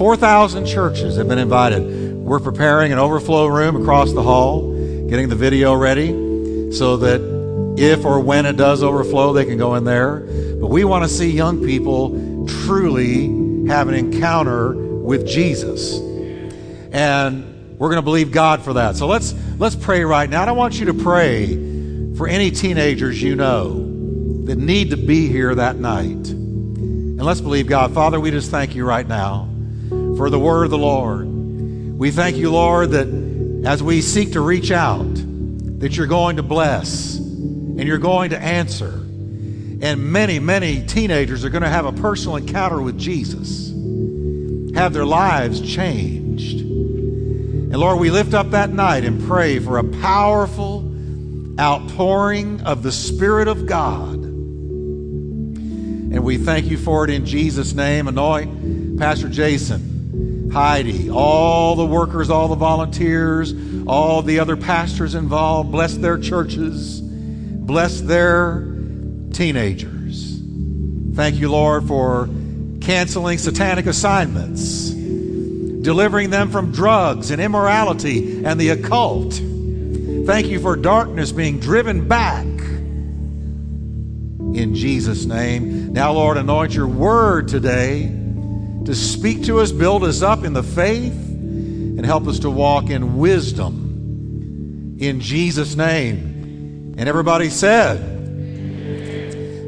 4,000 churches have been invited. We're preparing an overflow room across the hall, getting the video ready so that if or when it does overflow, they can go in there. But we want to see young people truly have an encounter with Jesus. And we're going to believe God for that. So let's let's pray right now. And I want you to pray for any teenagers you know that need to be here that night. And let's believe God. Father, we just thank you right now for the word of the Lord. We thank you, Lord, that as we seek to reach out, that you're going to bless and you're going to answer. And many, many teenagers are going to have a personal encounter with Jesus, have their lives changed. And Lord, we lift up that night and pray for a powerful outpouring of the Spirit of God and we thank you for it in Jesus' name. Anoint Pastor Jason, Heidi, all the workers, all the volunteers, all the other pastors involved. Bless their churches. Bless their teenagers. Thank you, Lord, for canceling satanic assignments, delivering them from drugs and immorality and the occult. Thank you for darkness being driven back in Jesus' name. Now, Lord, anoint your word today to speak to us, build us up in the faith, and help us to walk in wisdom in Jesus' name. And everybody said,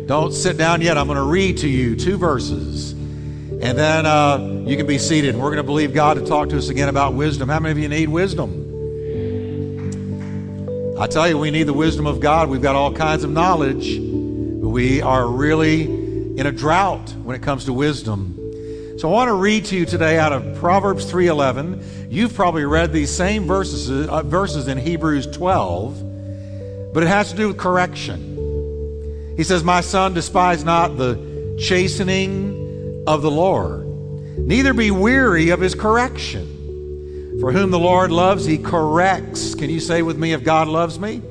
Don't sit down yet. I'm going to read to you two verses. And then uh, you can be seated. We're going to believe God to talk to us again about wisdom. How many of you need wisdom? I tell you, we need the wisdom of God. We've got all kinds of knowledge but we are really in a drought when it comes to wisdom. So I want to read to you today out of Proverbs 3:11. You've probably read these same verses uh, verses in Hebrews 12, but it has to do with correction. He says, "My son, despise not the chastening of the Lord, neither be weary of his correction. For whom the Lord loves, he corrects." Can you say with me if God loves me?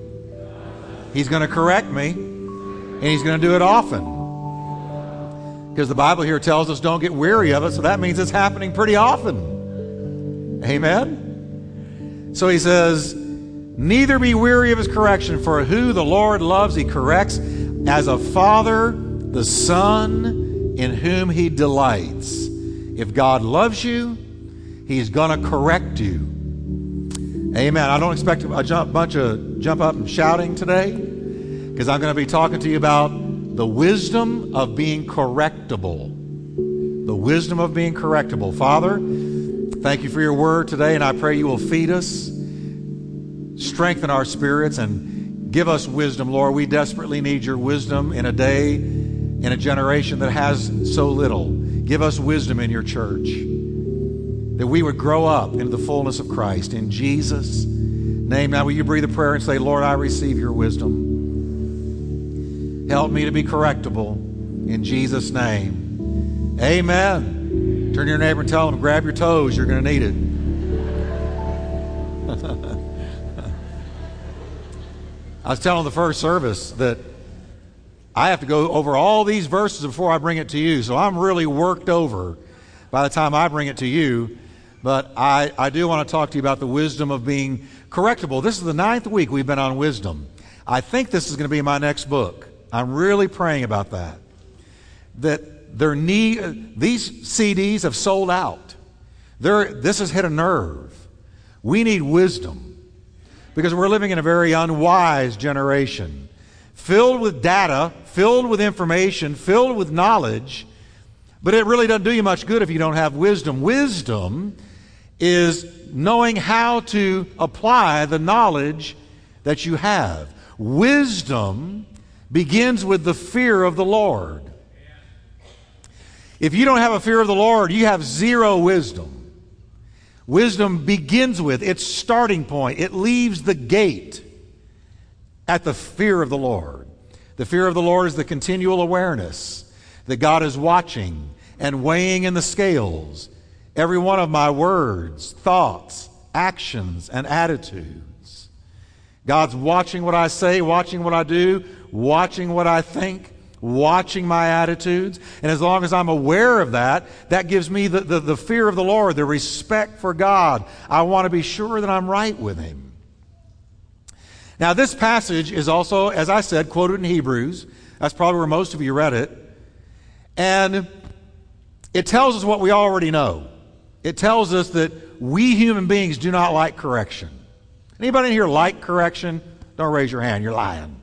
He's going to correct me. And he's going to do it often. Because the Bible here tells us don't get weary of it, so that means it's happening pretty often. Amen? So he says, Neither be weary of his correction, for who the Lord loves, he corrects, as a father the son in whom he delights. If God loves you, he's going to correct you. Amen. I don't expect a bunch of jump up and shouting today because I'm going to be talking to you about the wisdom of being correctable. The wisdom of being correctable. Father, thank you for your word today, and I pray you will feed us, strengthen our spirits, and give us wisdom, Lord. We desperately need your wisdom in a day, in a generation that has so little. Give us wisdom in your church that we would grow up into the fullness of Christ. In Jesus' name, now will you breathe a prayer and say, Lord, I receive your wisdom. Help me to be correctable in Jesus' name. Amen. Turn to your neighbor and tell him, grab your toes, you're going to need it. I was telling the first service that I have to go over all these verses before I bring it to you. So I'm really worked over by the time I bring it to you. But I, I do want to talk to you about the wisdom of being correctable. This is the ninth week we've been on wisdom. I think this is going to be my next book. I'm really praying about that. That their need, uh, these CDs have sold out. They're, this has hit a nerve. We need wisdom because we're living in a very unwise generation, filled with data, filled with information, filled with knowledge, but it really doesn't do you much good if you don't have wisdom. Wisdom is knowing how to apply the knowledge that you have. Wisdom begins with the fear of the Lord. If you don't have a fear of the Lord, you have zero wisdom. Wisdom begins with its starting point, it leaves the gate at the fear of the Lord. The fear of the Lord is the continual awareness that God is watching and weighing in the scales every one of my words, thoughts, actions, and attitudes. God's watching what I say, watching what I do, watching what I think, watching my attitudes. And as long as I'm aware of that, that gives me the, the, the fear of the Lord, the respect for God. I want to be sure that I'm right with Him. Now, this passage is also, as I said, quoted in Hebrews. That's probably where most of you read it. And it tells us what we already know. It tells us that we human beings do not like correction. Anybody in here like correction? Don't raise your hand. You're lying.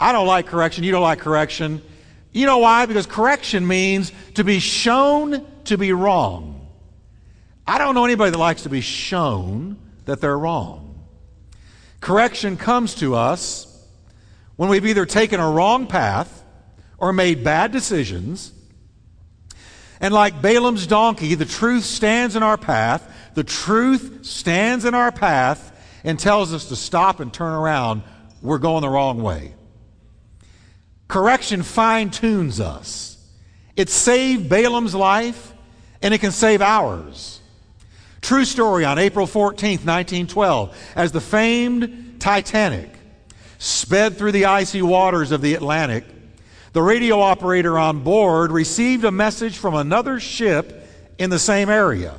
I don't like correction. You don't like correction. You know why? Because correction means to be shown to be wrong. I don't know anybody that likes to be shown that they're wrong. Correction comes to us when we've either taken a wrong path or made bad decisions. And like Balaam's donkey, the truth stands in our path. The truth stands in our path and tells us to stop and turn around. We're going the wrong way. Correction fine tunes us. It saved Balaam's life, and it can save ours. True story on April 14th, 1912, as the famed Titanic sped through the icy waters of the Atlantic, the radio operator on board received a message from another ship in the same area.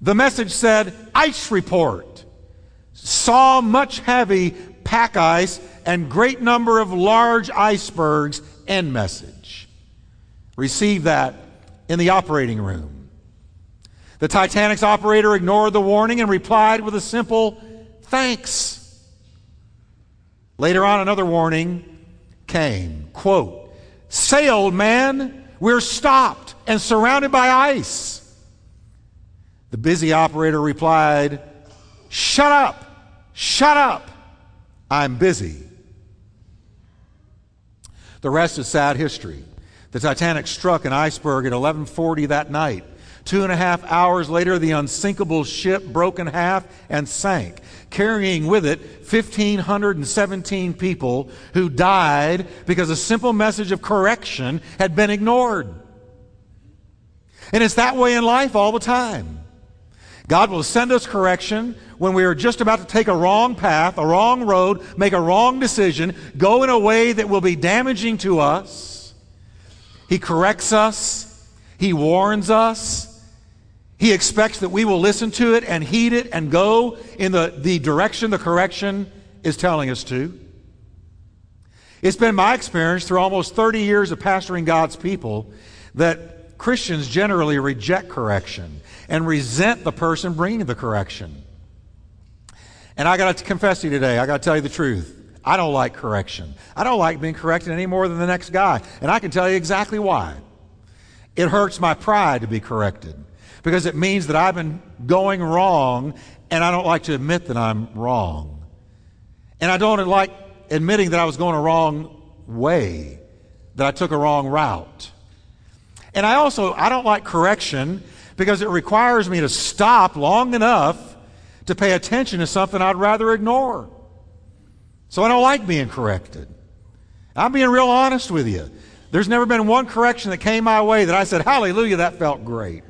The message said, Ice report. Saw much heavy pack ice and great number of large icebergs. End message. Received that in the operating room. The Titanic's operator ignored the warning and replied with a simple thanks. Later on, another warning came. Quote, Say, old man, we're stopped and surrounded by ice. The busy operator replied, Shut up, shut up, I'm busy. The rest is sad history. The Titanic struck an iceberg at 1140 that night. Two and a half hours later, the unsinkable ship broke in half and sank, carrying with it 1,517 people who died because a simple message of correction had been ignored. And it's that way in life all the time. God will send us correction when we are just about to take a wrong path, a wrong road, make a wrong decision, go in a way that will be damaging to us. He corrects us, He warns us. He expects that we will listen to it and heed it and go in the, the direction the correction is telling us to. It's been my experience through almost 30 years of pastoring God's people that Christians generally reject correction and resent the person bringing the correction. And I got to confess to you today, I got to tell you the truth. I don't like correction. I don't like being corrected any more than the next guy. And I can tell you exactly why. It hurts my pride to be corrected because it means that I've been going wrong and I don't like to admit that I'm wrong. And I don't like admitting that I was going a wrong way, that I took a wrong route. And I also, I don't like correction because it requires me to stop long enough to pay attention to something I'd rather ignore. So I don't like being corrected. I'm being real honest with you. There's never been one correction that came my way that I said, Hallelujah, that felt great.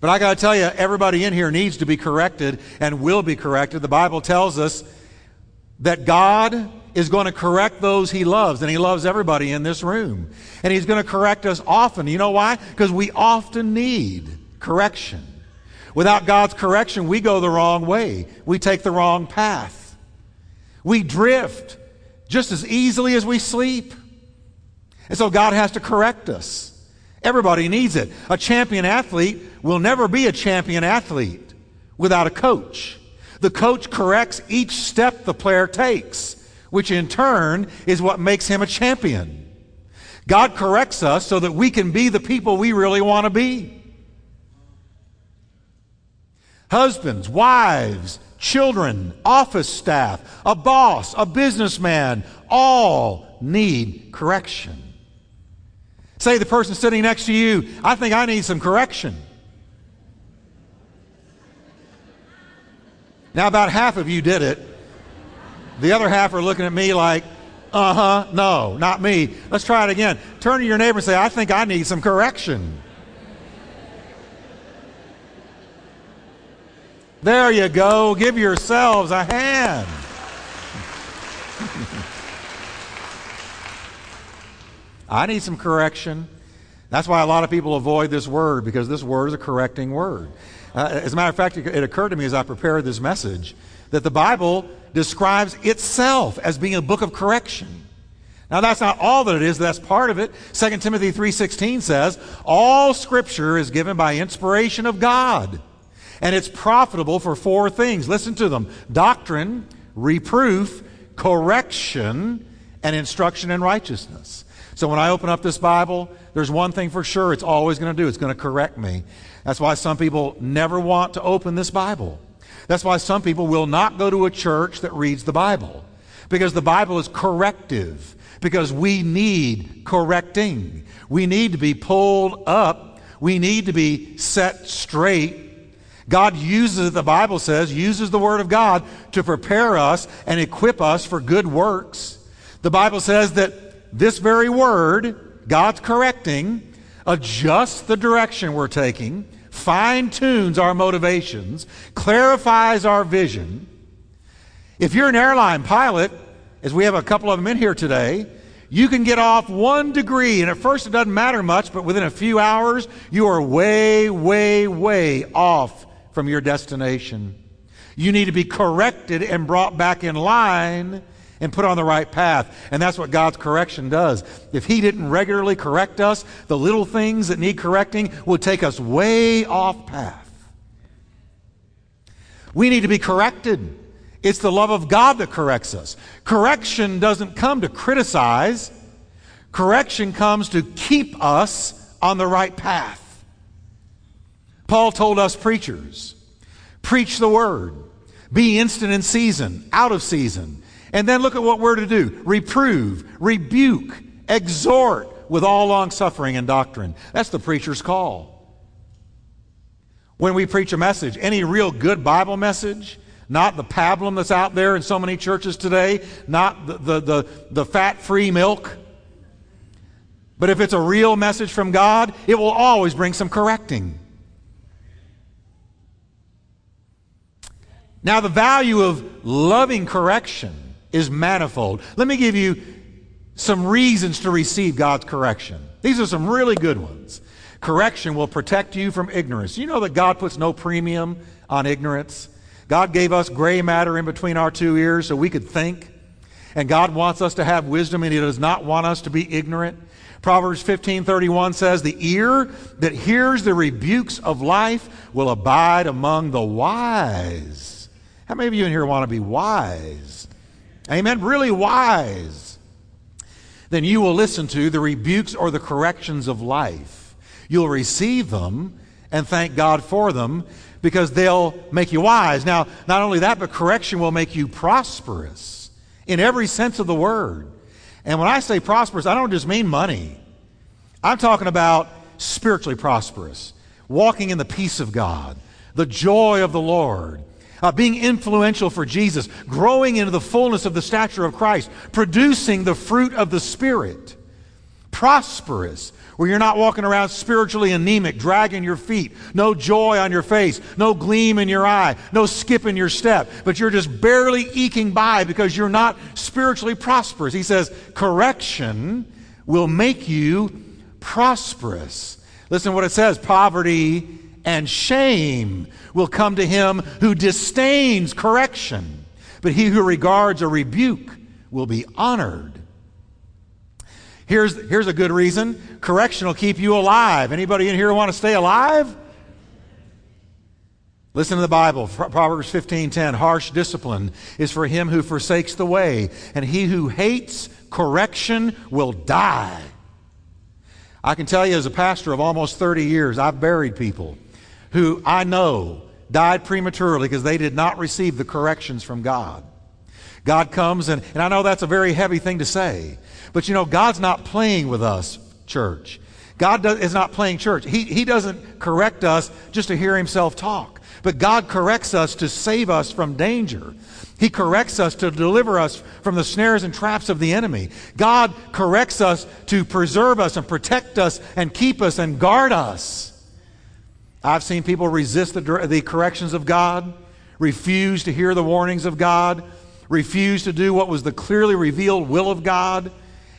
But I got to tell you, everybody in here needs to be corrected and will be corrected. The Bible tells us that God is going to correct those he loves, and he loves everybody in this room. And he's going to correct us often. You know why? Because we often need correction. Without God's correction, we go the wrong way. We take the wrong path. We drift just as easily as we sleep. And so God has to correct us. Everybody needs it. A champion athlete will never be a champion athlete without a coach. The coach corrects each step the player takes which in turn is what makes him a champion. God corrects us so that we can be the people we really want to be. Husbands, wives, children, office staff, a boss, a businessman, all need correction. Say the person sitting next to you, I think I need some correction. Now, about half of you did it. The other half are looking at me like, uh huh, no, not me. Let's try it again. Turn to your neighbor and say, I think I need some correction. There you go. Give yourselves a hand. I need some correction. That's why a lot of people avoid this word because this word is a correcting word. Uh, as a matter of fact, it occurred to me as I prepared this message that the Bible describes itself as being a book of correction. Now that's not all that it is, that's part of it. 2 Timothy 3:16 says, "All scripture is given by inspiration of God, and it's profitable for four things. Listen to them: doctrine, reproof, correction, and instruction in righteousness." So when I open up this Bible, there's one thing for sure it's always going to do, it's going to correct me. That's why some people never want to open this Bible. That's why some people will not go to a church that reads the Bible because the Bible is corrective because we need correcting. We need to be pulled up. We need to be set straight. God uses, the Bible says, uses the Word of God to prepare us and equip us for good works. The Bible says that this very Word, God's correcting, adjusts the direction we're taking, fine tunes our motivations, clarifies our vision. If you're an airline pilot, as we have a couple of them in here today, you can get off one degree, and at first it doesn't matter much, but within a few hours, you are way, way, way off from your destination. You need to be corrected and brought back in line and put on the right path. And that's what God's correction does. If He didn't regularly correct us, the little things that need correcting would take us way off path. We need to be corrected. It's the love of God that corrects us. Correction doesn't come to criticize, correction comes to keep us on the right path. Paul told us preachers preach the word, be instant in season, out of season. And then look at what we're to do reprove, rebuke, exhort with all long suffering and doctrine. That's the preacher's call. When we preach a message, any real good Bible message, not the pablum that's out there in so many churches today, not the, the, the, the fat free milk. But if it's a real message from God, it will always bring some correcting. Now, the value of loving correction is manifold. Let me give you some reasons to receive God's correction. These are some really good ones. Correction will protect you from ignorance. You know that God puts no premium on ignorance. God gave us gray matter in between our two ears so we could think. And God wants us to have wisdom and He does not want us to be ignorant. Proverbs 15:31 says, "The ear that hears the rebukes of life will abide among the wise." How many of you in here want to be wise? Amen. Really wise. Then you will listen to the rebukes or the corrections of life. You'll receive them and thank God for them because they'll make you wise. Now, not only that, but correction will make you prosperous in every sense of the word. And when I say prosperous, I don't just mean money. I'm talking about spiritually prosperous, walking in the peace of God, the joy of the Lord, uh, being influential for Jesus, growing into the fullness of the stature of Christ, producing the fruit of the Spirit, prosperous, where you're not walking around spiritually anemic, dragging your feet, no joy on your face, no gleam in your eye, no skip in your step, but you're just barely eking by because you're not spiritually prosperous. He says, correction will make you prosperous. Listen to what it says poverty and shame will come to him who disdains correction, but he who regards a rebuke will be honored. Here's, here's a good reason. Correction will keep you alive. Anybody in here want to stay alive? Listen to the Bible, Proverbs 15:10. Harsh discipline is for him who forsakes the way, and he who hates correction will die. I can tell you as a pastor of almost 30 years, I've buried people who I know died prematurely because they did not receive the corrections from God. God comes, and, and I know that's a very heavy thing to say, but you know, God's not playing with us, church. God does, is not playing church. He, he doesn't correct us just to hear himself talk, but God corrects us to save us from danger. He corrects us to deliver us from the snares and traps of the enemy. God corrects us to preserve us and protect us and keep us and guard us. I've seen people resist the, the corrections of God, refuse to hear the warnings of God, refuse to do what was the clearly revealed will of God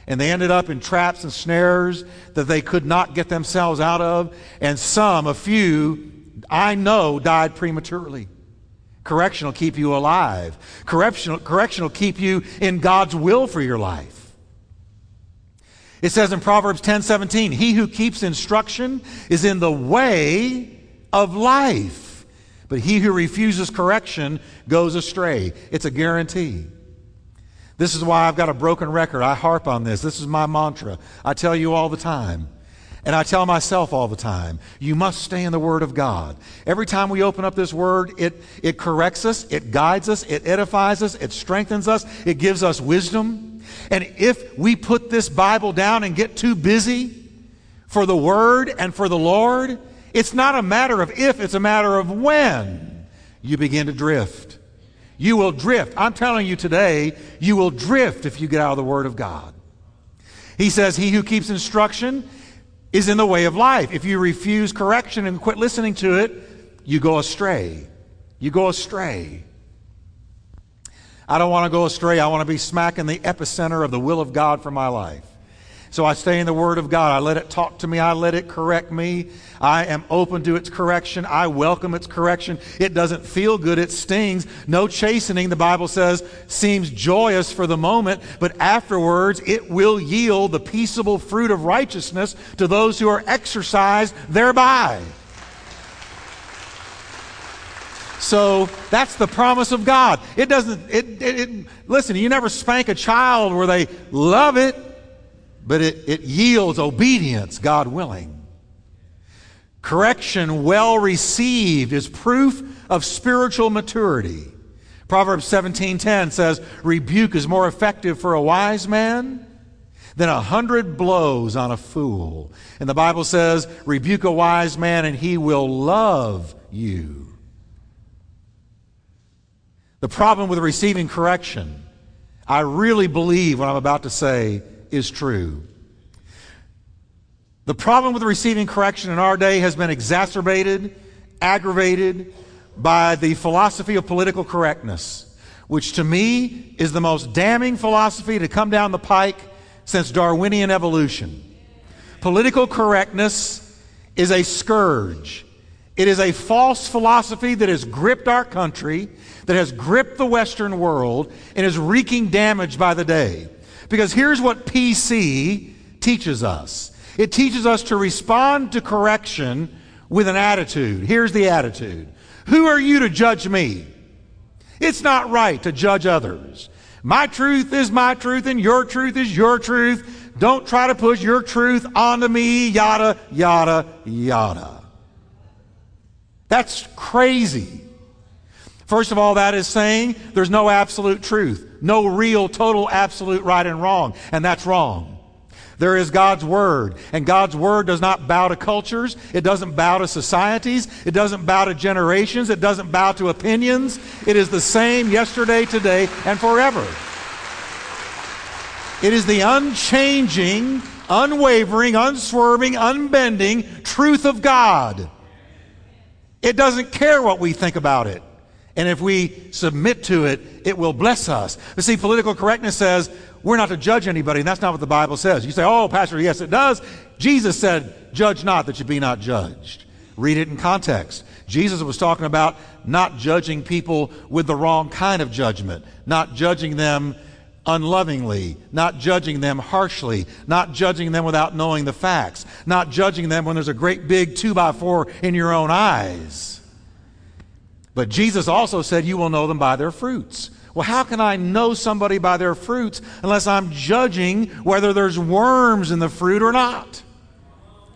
And they ended up in traps and snares that they could not get themselves out of. And some, a few, I know, died prematurely. Correction will keep you alive. Correction, correction will keep you in God's will for your life. It says in Proverbs 10 17, He who keeps instruction is in the way of life, but he who refuses correction goes astray. It's a guarantee. This is why I've got a broken record. I harp on this. This is my mantra. I tell you all the time. And I tell myself all the time, you must stay in the Word of God. Every time we open up this Word, it, it corrects us, it guides us, it edifies us, it strengthens us, it gives us wisdom. And if we put this Bible down and get too busy for the Word and for the Lord, it's not a matter of if, it's a matter of when you begin to drift. You will drift. I'm telling you today, you will drift if you get out of the Word of God. He says, He who keeps instruction is in the way of life. If you refuse correction and quit listening to it, you go astray. You go astray. I don't want to go astray. I want to be smack in the epicenter of the will of God for my life. So I stay in the Word of God. I let it talk to me. I let it correct me. I am open to its correction. I welcome its correction. It doesn't feel good. It stings. No chastening, the Bible says, seems joyous for the moment, but afterwards it will yield the peaceable fruit of righteousness to those who are exercised thereby. So that's the promise of God. It doesn't, it, it, it, listen, you never spank a child where they love it but it, it yields obedience, God willing. Correction well received is proof of spiritual maturity. Proverbs 17:10 says, "Rebuke is more effective for a wise man than a hundred blows on a fool." And the Bible says, "Rebuke a wise man and he will love you." The problem with receiving correction, I really believe what I'm about to say is true. The problem with receiving correction in our day has been exacerbated, aggravated by the philosophy of political correctness, which to me is the most damning philosophy to come down the pike since Darwinian evolution. Political correctness is a scourge. It is a false philosophy that has gripped our country, that has gripped the Western world, and is wreaking damage by the day. Because here's what PC teaches us it teaches us to respond to correction with an attitude. Here's the attitude Who are you to judge me? It's not right to judge others. My truth is my truth, and your truth is your truth. Don't try to push your truth onto me, yada, yada, yada. That's crazy. First of all, that is saying there's no absolute truth, no real, total, absolute right and wrong, and that's wrong. There is God's Word, and God's Word does not bow to cultures, it doesn't bow to societies, it doesn't bow to generations, it doesn't bow to opinions. It is the same yesterday, today, and forever. It is the unchanging, unwavering, unswerving, unbending truth of God. It doesn't care what we think about it. And if we submit to it, it will bless us. But see, political correctness says we're not to judge anybody, and that's not what the Bible says. You say, oh, Pastor, yes, it does. Jesus said, judge not that you be not judged. Read it in context. Jesus was talking about not judging people with the wrong kind of judgment, not judging them unlovingly, not judging them harshly, not judging them without knowing the facts, not judging them when there's a great big two by four in your own eyes. But Jesus also said, You will know them by their fruits. Well, how can I know somebody by their fruits unless I'm judging whether there's worms in the fruit or not?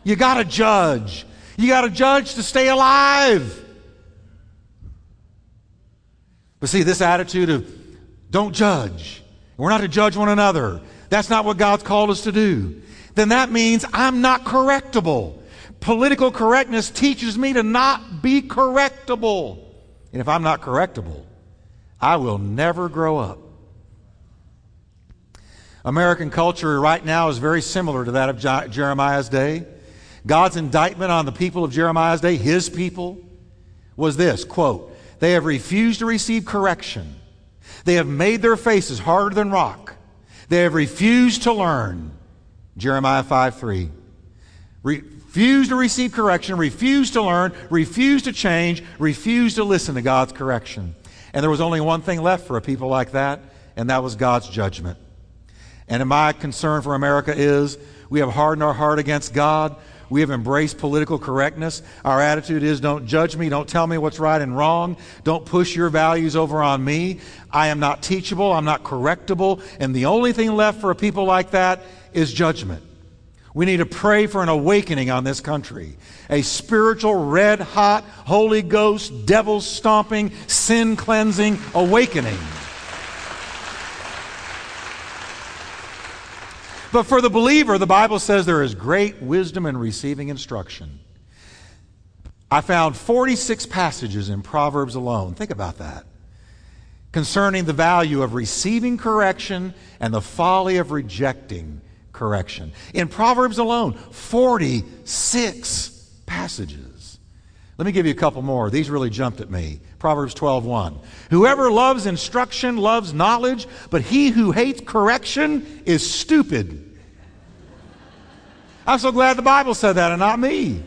You got to judge. You got to judge to stay alive. But see, this attitude of don't judge, we're not to judge one another, that's not what God's called us to do. Then that means I'm not correctable. Political correctness teaches me to not be correctable. And if I'm not correctable, I will never grow up. American culture right now is very similar to that of Jeremiah's day. God's indictment on the people of Jeremiah's day, his people, was this quote, They have refused to receive correction. They have made their faces harder than rock. They have refused to learn. Jeremiah 5 3. Refuse to receive correction, refuse to learn, refuse to change, refuse to listen to God's correction. And there was only one thing left for a people like that, and that was God's judgment. And my concern for America is we have hardened our heart against God. We have embraced political correctness. Our attitude is don't judge me, don't tell me what's right and wrong, don't push your values over on me. I am not teachable, I'm not correctable, and the only thing left for a people like that is judgment. We need to pray for an awakening on this country. A spiritual, red hot, Holy Ghost, devil stomping, sin cleansing awakening. But for the believer, the Bible says there is great wisdom in receiving instruction. I found 46 passages in Proverbs alone. Think about that. Concerning the value of receiving correction and the folly of rejecting correction. In Proverbs alone, 46 passages. Let me give you a couple more. These really jumped at me. Proverbs 12:1. Whoever loves instruction loves knowledge, but he who hates correction is stupid. I'm so glad the Bible said that and not me.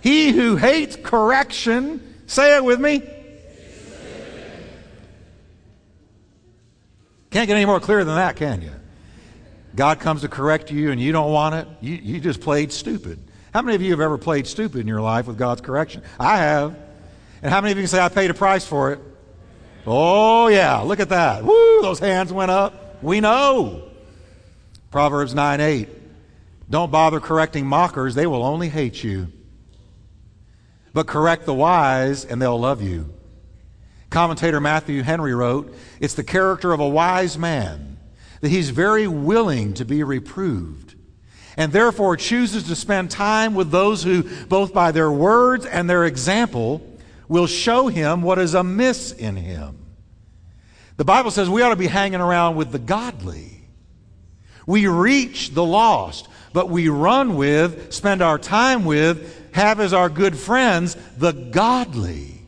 He who hates correction, say it with me. Can't get any more clear than that, can you? God comes to correct you and you don't want it, you, you just played stupid. How many of you have ever played stupid in your life with God's correction? I have. And how many of you can say, I paid a price for it? Oh, yeah, look at that. Woo, those hands went up. We know. Proverbs 9 8. Don't bother correcting mockers, they will only hate you. But correct the wise, and they'll love you. Commentator Matthew Henry wrote, It's the character of a wise man that he's very willing to be reproved and therefore chooses to spend time with those who, both by their words and their example, will show him what is amiss in him. The Bible says we ought to be hanging around with the godly. We reach the lost, but we run with, spend our time with, have as our good friends the godly.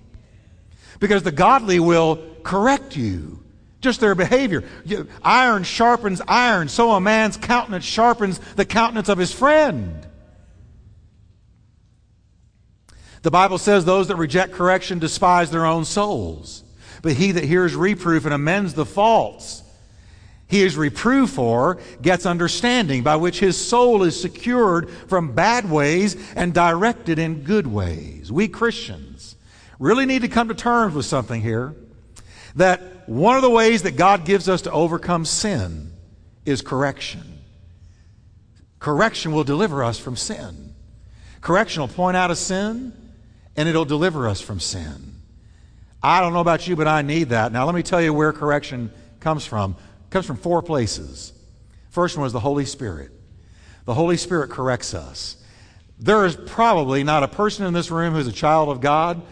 Because the godly will correct you just their behavior. Iron sharpens iron, so a man's countenance sharpens the countenance of his friend. The Bible says those that reject correction despise their own souls. But he that hears reproof and amends the faults he is reproved for gets understanding by which his soul is secured from bad ways and directed in good ways. We Christians really need to come to terms with something here that one of the ways that God gives us to overcome sin is correction. Correction will deliver us from sin. Correction will point out a sin and it'll deliver us from sin. I don't know about you, but I need that. Now, let me tell you where correction comes from. It comes from four places. First one is the Holy Spirit. The Holy Spirit corrects us. There is probably not a person in this room who's a child of God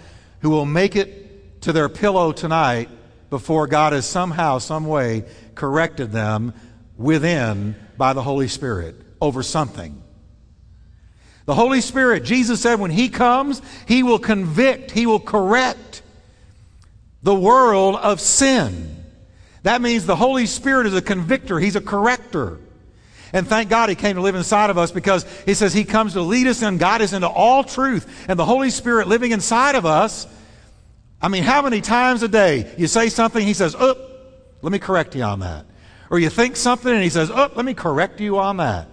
who will make it to their pillow tonight before God has somehow, some way corrected them within by the Holy Spirit over something. The Holy Spirit, Jesus said, when He comes, He will convict, He will correct the world of sin. That means the Holy Spirit is a convictor, He's a corrector. And thank God He came to live inside of us because He says He comes to lead us and guide us into all truth. And the Holy Spirit living inside of us I mean, how many times a day you say something, he says, Oh, let me correct you on that. Or you think something and he says, Oh, let me correct you on that.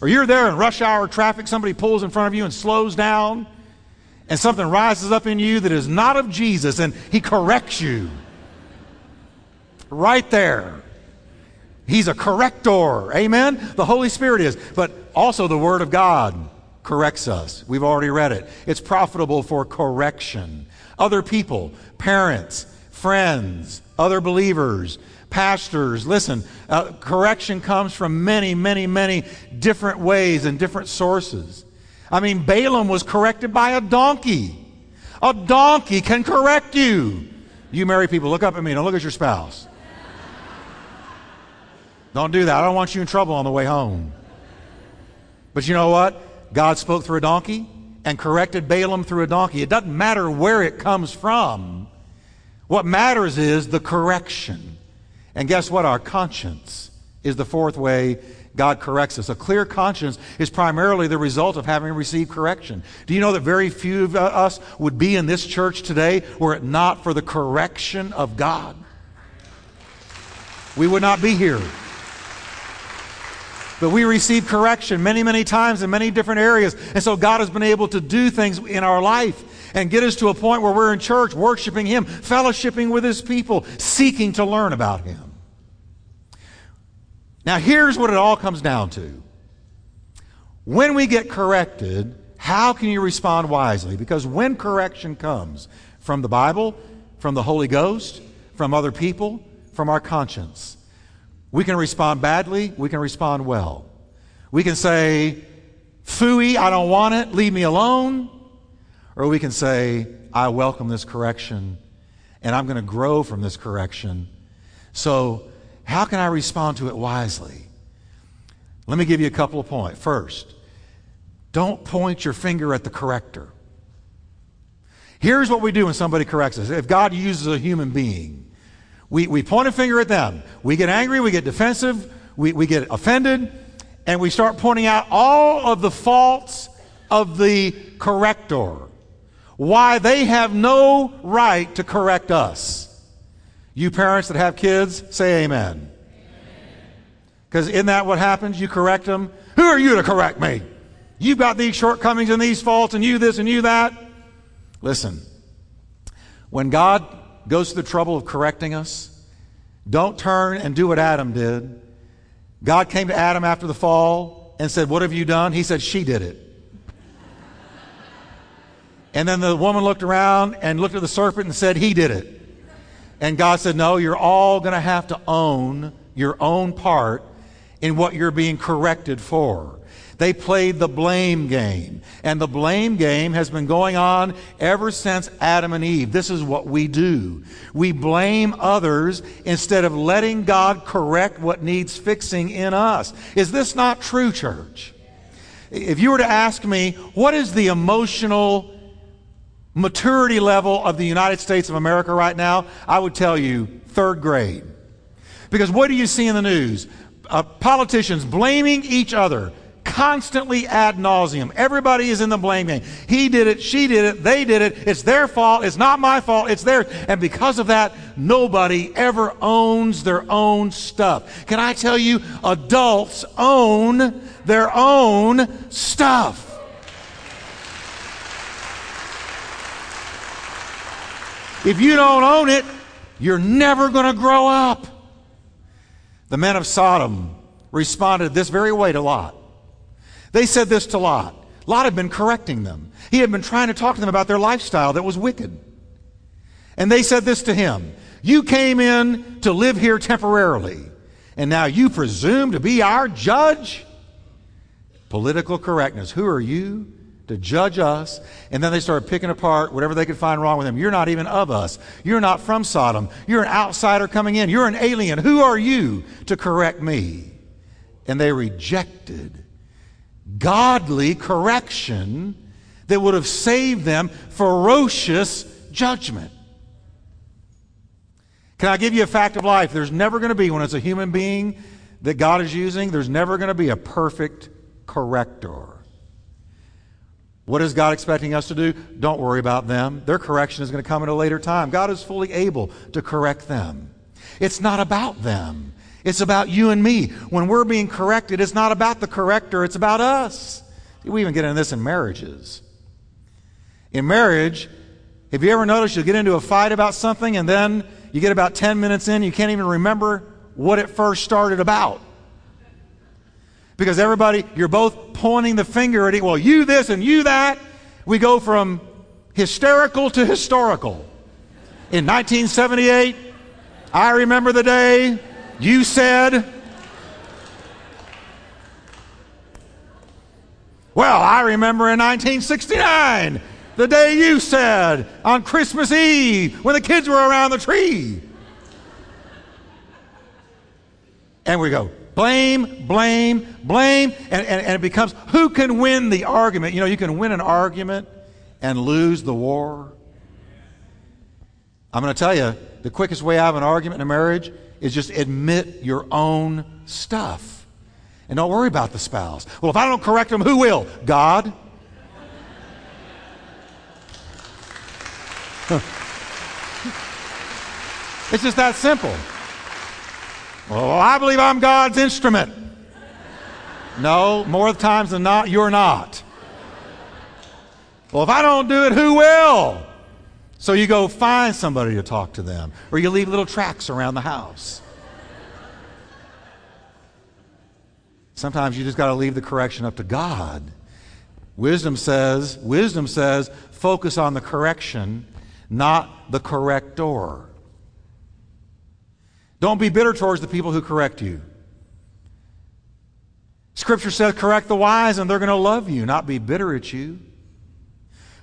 Or you're there in rush hour traffic, somebody pulls in front of you and slows down, and something rises up in you that is not of Jesus, and he corrects you. Right there. He's a corrector. Amen? The Holy Spirit is. But also the Word of God corrects us. We've already read it. It's profitable for correction other people, parents, friends, other believers, pastors. Listen, uh, correction comes from many, many, many different ways and different sources. I mean, Balaam was corrected by a donkey. A donkey can correct you. You married people, look up at me. Don't look at your spouse. Don't do that. I don't want you in trouble on the way home. But you know what? God spoke through a donkey and corrected Balaam through a donkey. It doesn't matter where it comes from. What matters is the correction. And guess what? Our conscience is the fourth way God corrects us. A clear conscience is primarily the result of having received correction. Do you know that very few of us would be in this church today were it not for the correction of God? We would not be here. But we receive correction many, many times in many different areas. And so God has been able to do things in our life and get us to a point where we're in church worshiping Him, fellowshipping with His people, seeking to learn about Him. Now, here's what it all comes down to. When we get corrected, how can you respond wisely? Because when correction comes from the Bible, from the Holy Ghost, from other people, from our conscience, we can respond badly, we can respond well. We can say, Fooey, I don't want it, leave me alone. Or we can say, I welcome this correction and I'm going to grow from this correction. So, how can I respond to it wisely? Let me give you a couple of points. First, don't point your finger at the corrector. Here's what we do when somebody corrects us. If God uses a human being, we, we point a finger at them. We get angry, we get defensive, we, we get offended, and we start pointing out all of the faults of the corrector why they have no right to correct us. You parents that have kids, say amen. Because isn't that what happens? You correct them. Who are you to correct me? You've got these shortcomings and these faults, and you this and you that. Listen, when God goes to the trouble of correcting us, don't turn and do what Adam did. God came to Adam after the fall and said, What have you done? He said, She did it. And then the woman looked around and looked at the serpent and said, He did it. And God said, No, you're all going to have to own your own part in what you're being corrected for. They played the blame game. And the blame game has been going on ever since Adam and Eve. This is what we do. We blame others instead of letting God correct what needs fixing in us. Is this not true, church? If you were to ask me, what is the emotional maturity level of the United States of America right now, I would tell you third grade. Because what do you see in the news? Uh, politicians blaming each other constantly ad nauseum. Everybody is in the blame game. He did it, she did it, they did it. It's their fault. It's not my fault. It's theirs. And because of that, nobody ever owns their own stuff. Can I tell you, adults own their own stuff. If you don't own it, you're never going to grow up. The men of Sodom responded this very way to Lot. They said this to Lot. Lot had been correcting them. He had been trying to talk to them about their lifestyle that was wicked. And they said this to him You came in to live here temporarily, and now you presume to be our judge? Political correctness. Who are you to judge us, and then they started picking apart whatever they could find wrong with him. You're not even of us. You're not from Sodom. You're an outsider coming in. You're an alien. Who are you to correct me? And they rejected godly correction that would have saved them ferocious judgment. Can I give you a fact of life? There's never going to be, when it's a human being that God is using, there's never going to be a perfect corrector. What is God expecting us to do? Don't worry about them. Their correction is going to come at a later time. God is fully able to correct them. It's not about them. It's about you and me. When we're being corrected, it's not about the corrector, it's about us. We even get into this in marriages. In marriage, have you ever noticed you'll get into a fight about something and then you get about 10 minutes in, you can't even remember what it first started about? Because everybody, you're both pointing the finger at it. Well, you this and you that. We go from hysterical to historical. In 1978, I remember the day you said, Well, I remember in 1969, the day you said on Christmas Eve when the kids were around the tree. And we go, blame, blame, blame, and, and, and it becomes who can win the argument? You know, you can win an argument and lose the war. I'm going to tell you the quickest way out of an argument in a marriage is just admit your own stuff. And don't worry about the spouse. Well, if I don't correct them, who will? God. it's just that simple. Well, I believe I'm God's instrument. No, more times than not, you're not. Well, if I don't do it, who will? So you go find somebody to talk to them, or you leave little tracks around the house. Sometimes you just got to leave the correction up to God. Wisdom says, wisdom says, focus on the correction, not the corrector. Don't be bitter towards the people who correct you. Scripture says, correct the wise and they're going to love you, not be bitter at you.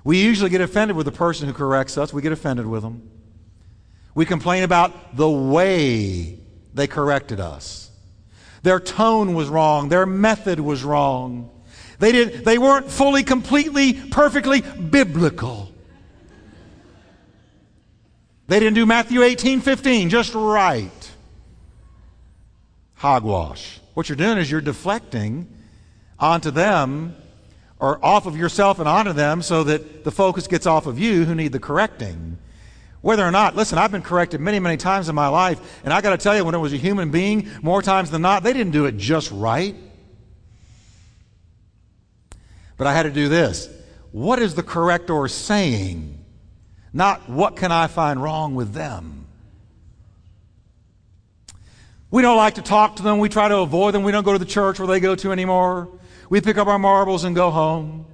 We usually get offended with the person who corrects us. We get offended with them. We complain about the way they corrected us. Their tone was wrong. Their method was wrong. They, didn't. they weren't fully, completely, perfectly biblical. They didn't do Matthew 18, 15 just right. Hogwash. What you're doing is you're deflecting onto them or off of yourself and onto them so that the focus gets off of you who need the correcting. Whether or not, listen, I've been corrected many, many times in my life, and I got to tell you, when it was a human being, more times than not, they didn't do it just right. But I had to do this. What is the corrector saying? Not what can I find wrong with them? We don't like to talk to them. We try to avoid them. We don't go to the church where they go to anymore. We pick up our marbles and go home.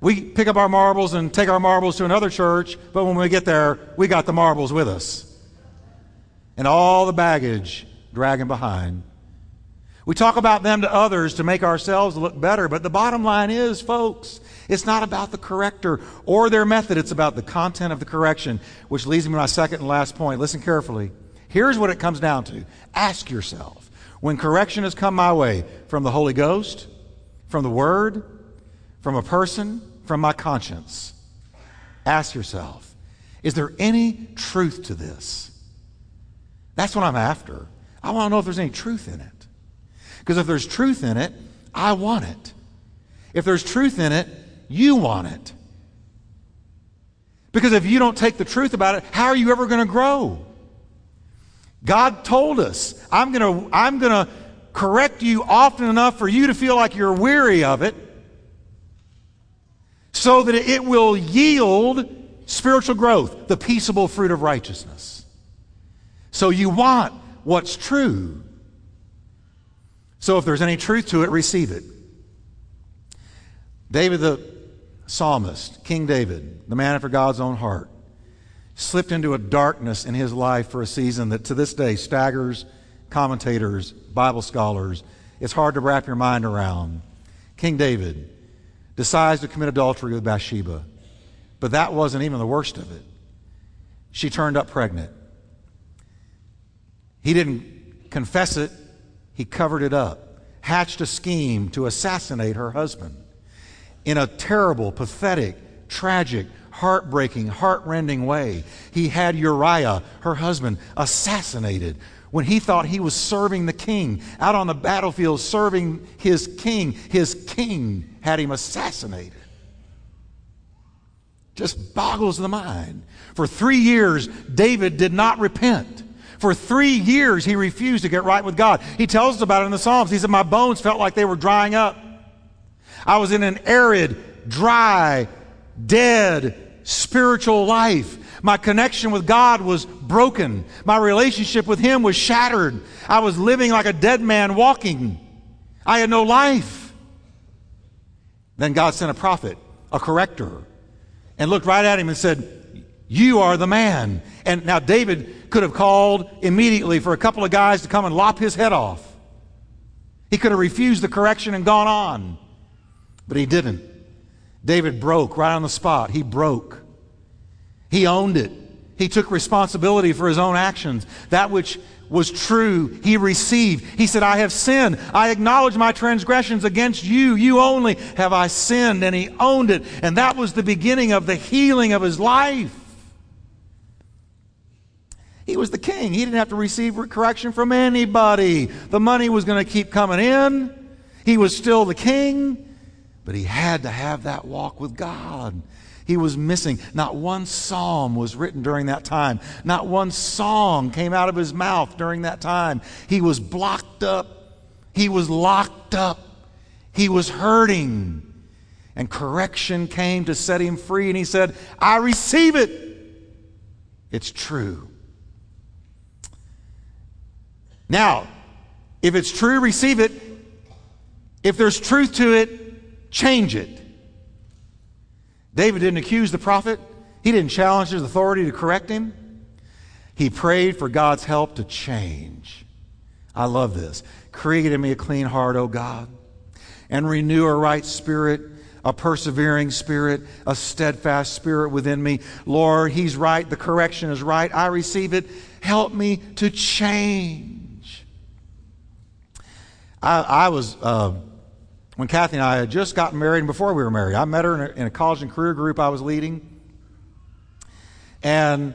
We pick up our marbles and take our marbles to another church, but when we get there, we got the marbles with us. And all the baggage dragging behind. We talk about them to others to make ourselves look better, but the bottom line is, folks, it's not about the corrector or their method, it's about the content of the correction, which leads me to my second and last point. Listen carefully. Here's what it comes down to ask yourself when correction has come my way from the Holy Ghost, from the Word, from a person, from my conscience, ask yourself, is there any truth to this? That's what I'm after. I want to know if there's any truth in it. Because if there's truth in it, I want it. If there's truth in it, you want it. Because if you don't take the truth about it, how are you ever going to grow? God told us, I'm going to I'm going to correct you often enough for you to feel like you're weary of it so that it will yield spiritual growth, the peaceable fruit of righteousness. So you want what's true. So if there's any truth to it, receive it. David the psalmist, King David, the man after God's own heart, slipped into a darkness in his life for a season that to this day staggers commentators, Bible scholars. It's hard to wrap your mind around. King David decides to commit adultery with Bathsheba, but that wasn't even the worst of it. She turned up pregnant. He didn't confess it, he covered it up, hatched a scheme to assassinate her husband in a terrible, pathetic, tragic, heartbreaking, heartrending way. He had Uriah, her husband, assassinated when he thought he was serving the king, out on the battlefield serving his king. His king had him assassinated. Just boggles the mind. For three years, David did not repent. For three years, he refused to get right with God. He tells us about it in the Psalms. He said, My bones felt like they were drying up. I was in an arid, dry, dead, spiritual life. My connection with God was broken. My relationship with Him was shattered. I was living like a dead man walking. I had no life. Then God sent a prophet, a corrector, and looked right at him and said, You are the man. And now David could have called immediately for a couple of guys to come and lop his head off. He could have refused the correction and gone on, but he didn't. David broke right on the spot. He broke. He owned it. He took responsibility for his own actions. That which was true, he received. He said, I have sinned. I acknowledge my transgressions against you. You only have I sinned. And he owned it. And that was the beginning of the healing of his life. He was the king. He didn't have to receive correction from anybody. The money was going to keep coming in. He was still the king, but he had to have that walk with God. He was missing. Not one psalm was written during that time. Not one song came out of his mouth during that time. He was blocked up. He was locked up. He was hurting. And correction came to set him free. And he said, I receive it. It's true. Now, if it's true, receive it. If there's truth to it, change it. David didn't accuse the prophet, he didn't challenge his authority to correct him. He prayed for God's help to change. I love this. Create in me a clean heart, O God, and renew a right spirit, a persevering spirit, a steadfast spirit within me. Lord, He's right. The correction is right. I receive it. Help me to change. I, I was, uh, when Kathy and I had just gotten married, and before we were married, I met her in a, in a college and career group I was leading. And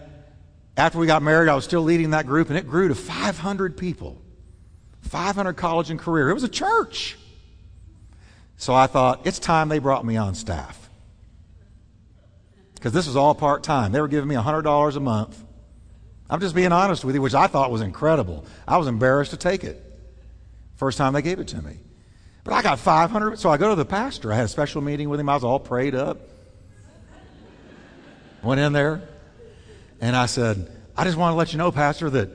after we got married, I was still leading that group, and it grew to 500 people 500 college and career. It was a church. So I thought, it's time they brought me on staff. Because this was all part time. They were giving me $100 a month. I'm just being honest with you, which I thought was incredible. I was embarrassed to take it. First time they gave it to me. But I got 500. So I go to the pastor. I had a special meeting with him. I was all prayed up. Went in there. And I said, I just want to let you know, Pastor, that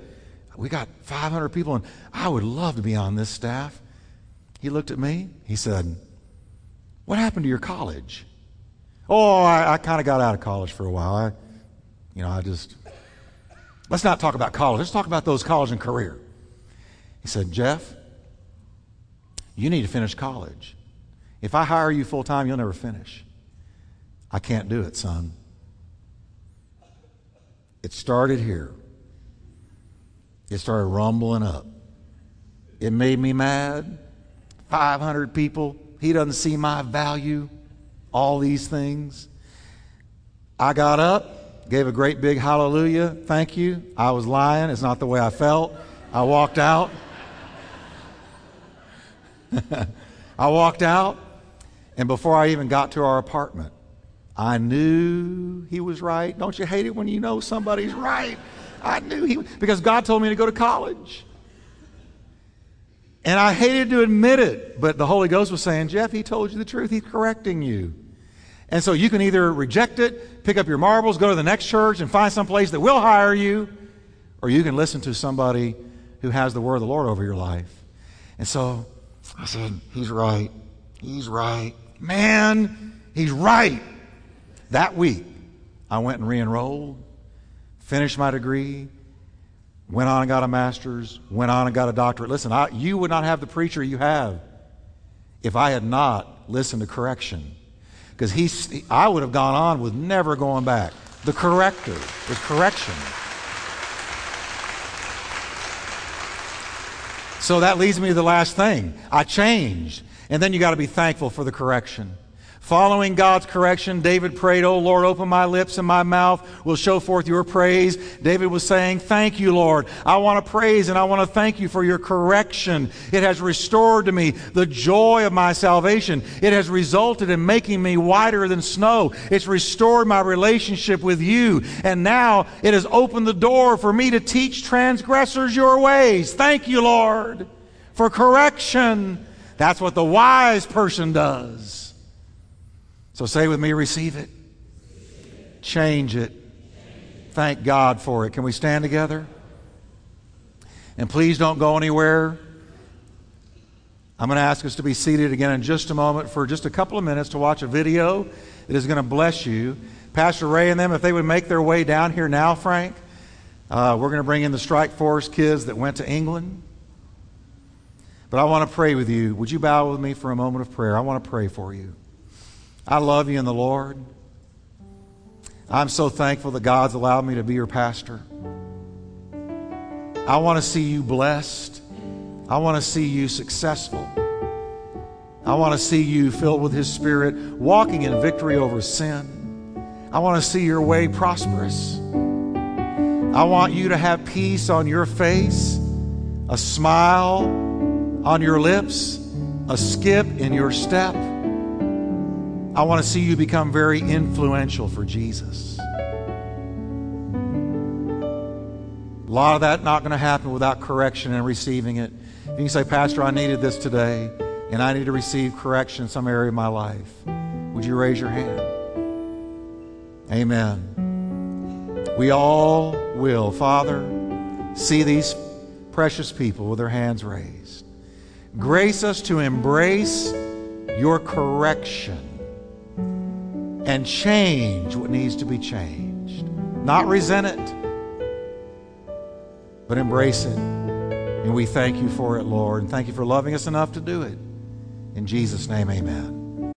we got 500 people and I would love to be on this staff. He looked at me. He said, What happened to your college? Oh, I, I kind of got out of college for a while. I, you know, I just, let's not talk about college. Let's talk about those college and career. He said, Jeff, you need to finish college. If I hire you full time, you'll never finish. I can't do it, son. It started here. It started rumbling up. It made me mad. 500 people. He doesn't see my value. All these things. I got up, gave a great big hallelujah. Thank you. I was lying. It's not the way I felt. I walked out. I walked out, and before I even got to our apartment, I knew he was right. Don't you hate it when you know somebody's right? I knew he because God told me to go to college. And I hated to admit it, but the Holy Ghost was saying, Jeff, he told you the truth. He's correcting you. And so you can either reject it, pick up your marbles, go to the next church, and find some place that will hire you, or you can listen to somebody who has the word of the Lord over your life. And so I said, He's right. He's right. Man, he's right. That week, I went and re enrolled, finished my degree, went on and got a master's, went on and got a doctorate. Listen, I, you would not have the preacher you have if I had not listened to correction. Because he, I would have gone on with never going back. The corrector was correction. So that leads me to the last thing. I changed. And then you got to be thankful for the correction. Following God's correction, David prayed, Oh Lord, open my lips and my mouth will show forth your praise. David was saying, Thank you, Lord. I want to praise and I want to thank you for your correction. It has restored to me the joy of my salvation. It has resulted in making me whiter than snow. It's restored my relationship with you. And now it has opened the door for me to teach transgressors your ways. Thank you, Lord, for correction. That's what the wise person does. So say with me, receive it. Change it. Thank God for it. Can we stand together? And please don't go anywhere. I'm going to ask us to be seated again in just a moment for just a couple of minutes to watch a video that is going to bless you. Pastor Ray and them, if they would make their way down here now, Frank, uh, we're going to bring in the Strike Force kids that went to England. But I want to pray with you. Would you bow with me for a moment of prayer? I want to pray for you. I love you in the Lord. I'm so thankful that God's allowed me to be your pastor. I want to see you blessed. I want to see you successful. I want to see you filled with His Spirit, walking in victory over sin. I want to see your way prosperous. I want you to have peace on your face, a smile on your lips, a skip in your step. I want to see you become very influential for Jesus. A lot of that not going to happen without correction and receiving it. You say, Pastor, I needed this today, and I need to receive correction in some area of my life, would you raise your hand? Amen. We all will, Father, see these precious people with their hands raised. Grace us to embrace your correction and change what needs to be changed. Not resent it, but embrace it. And we thank you for it, Lord. And thank you for loving us enough to do it. In Jesus' name, amen.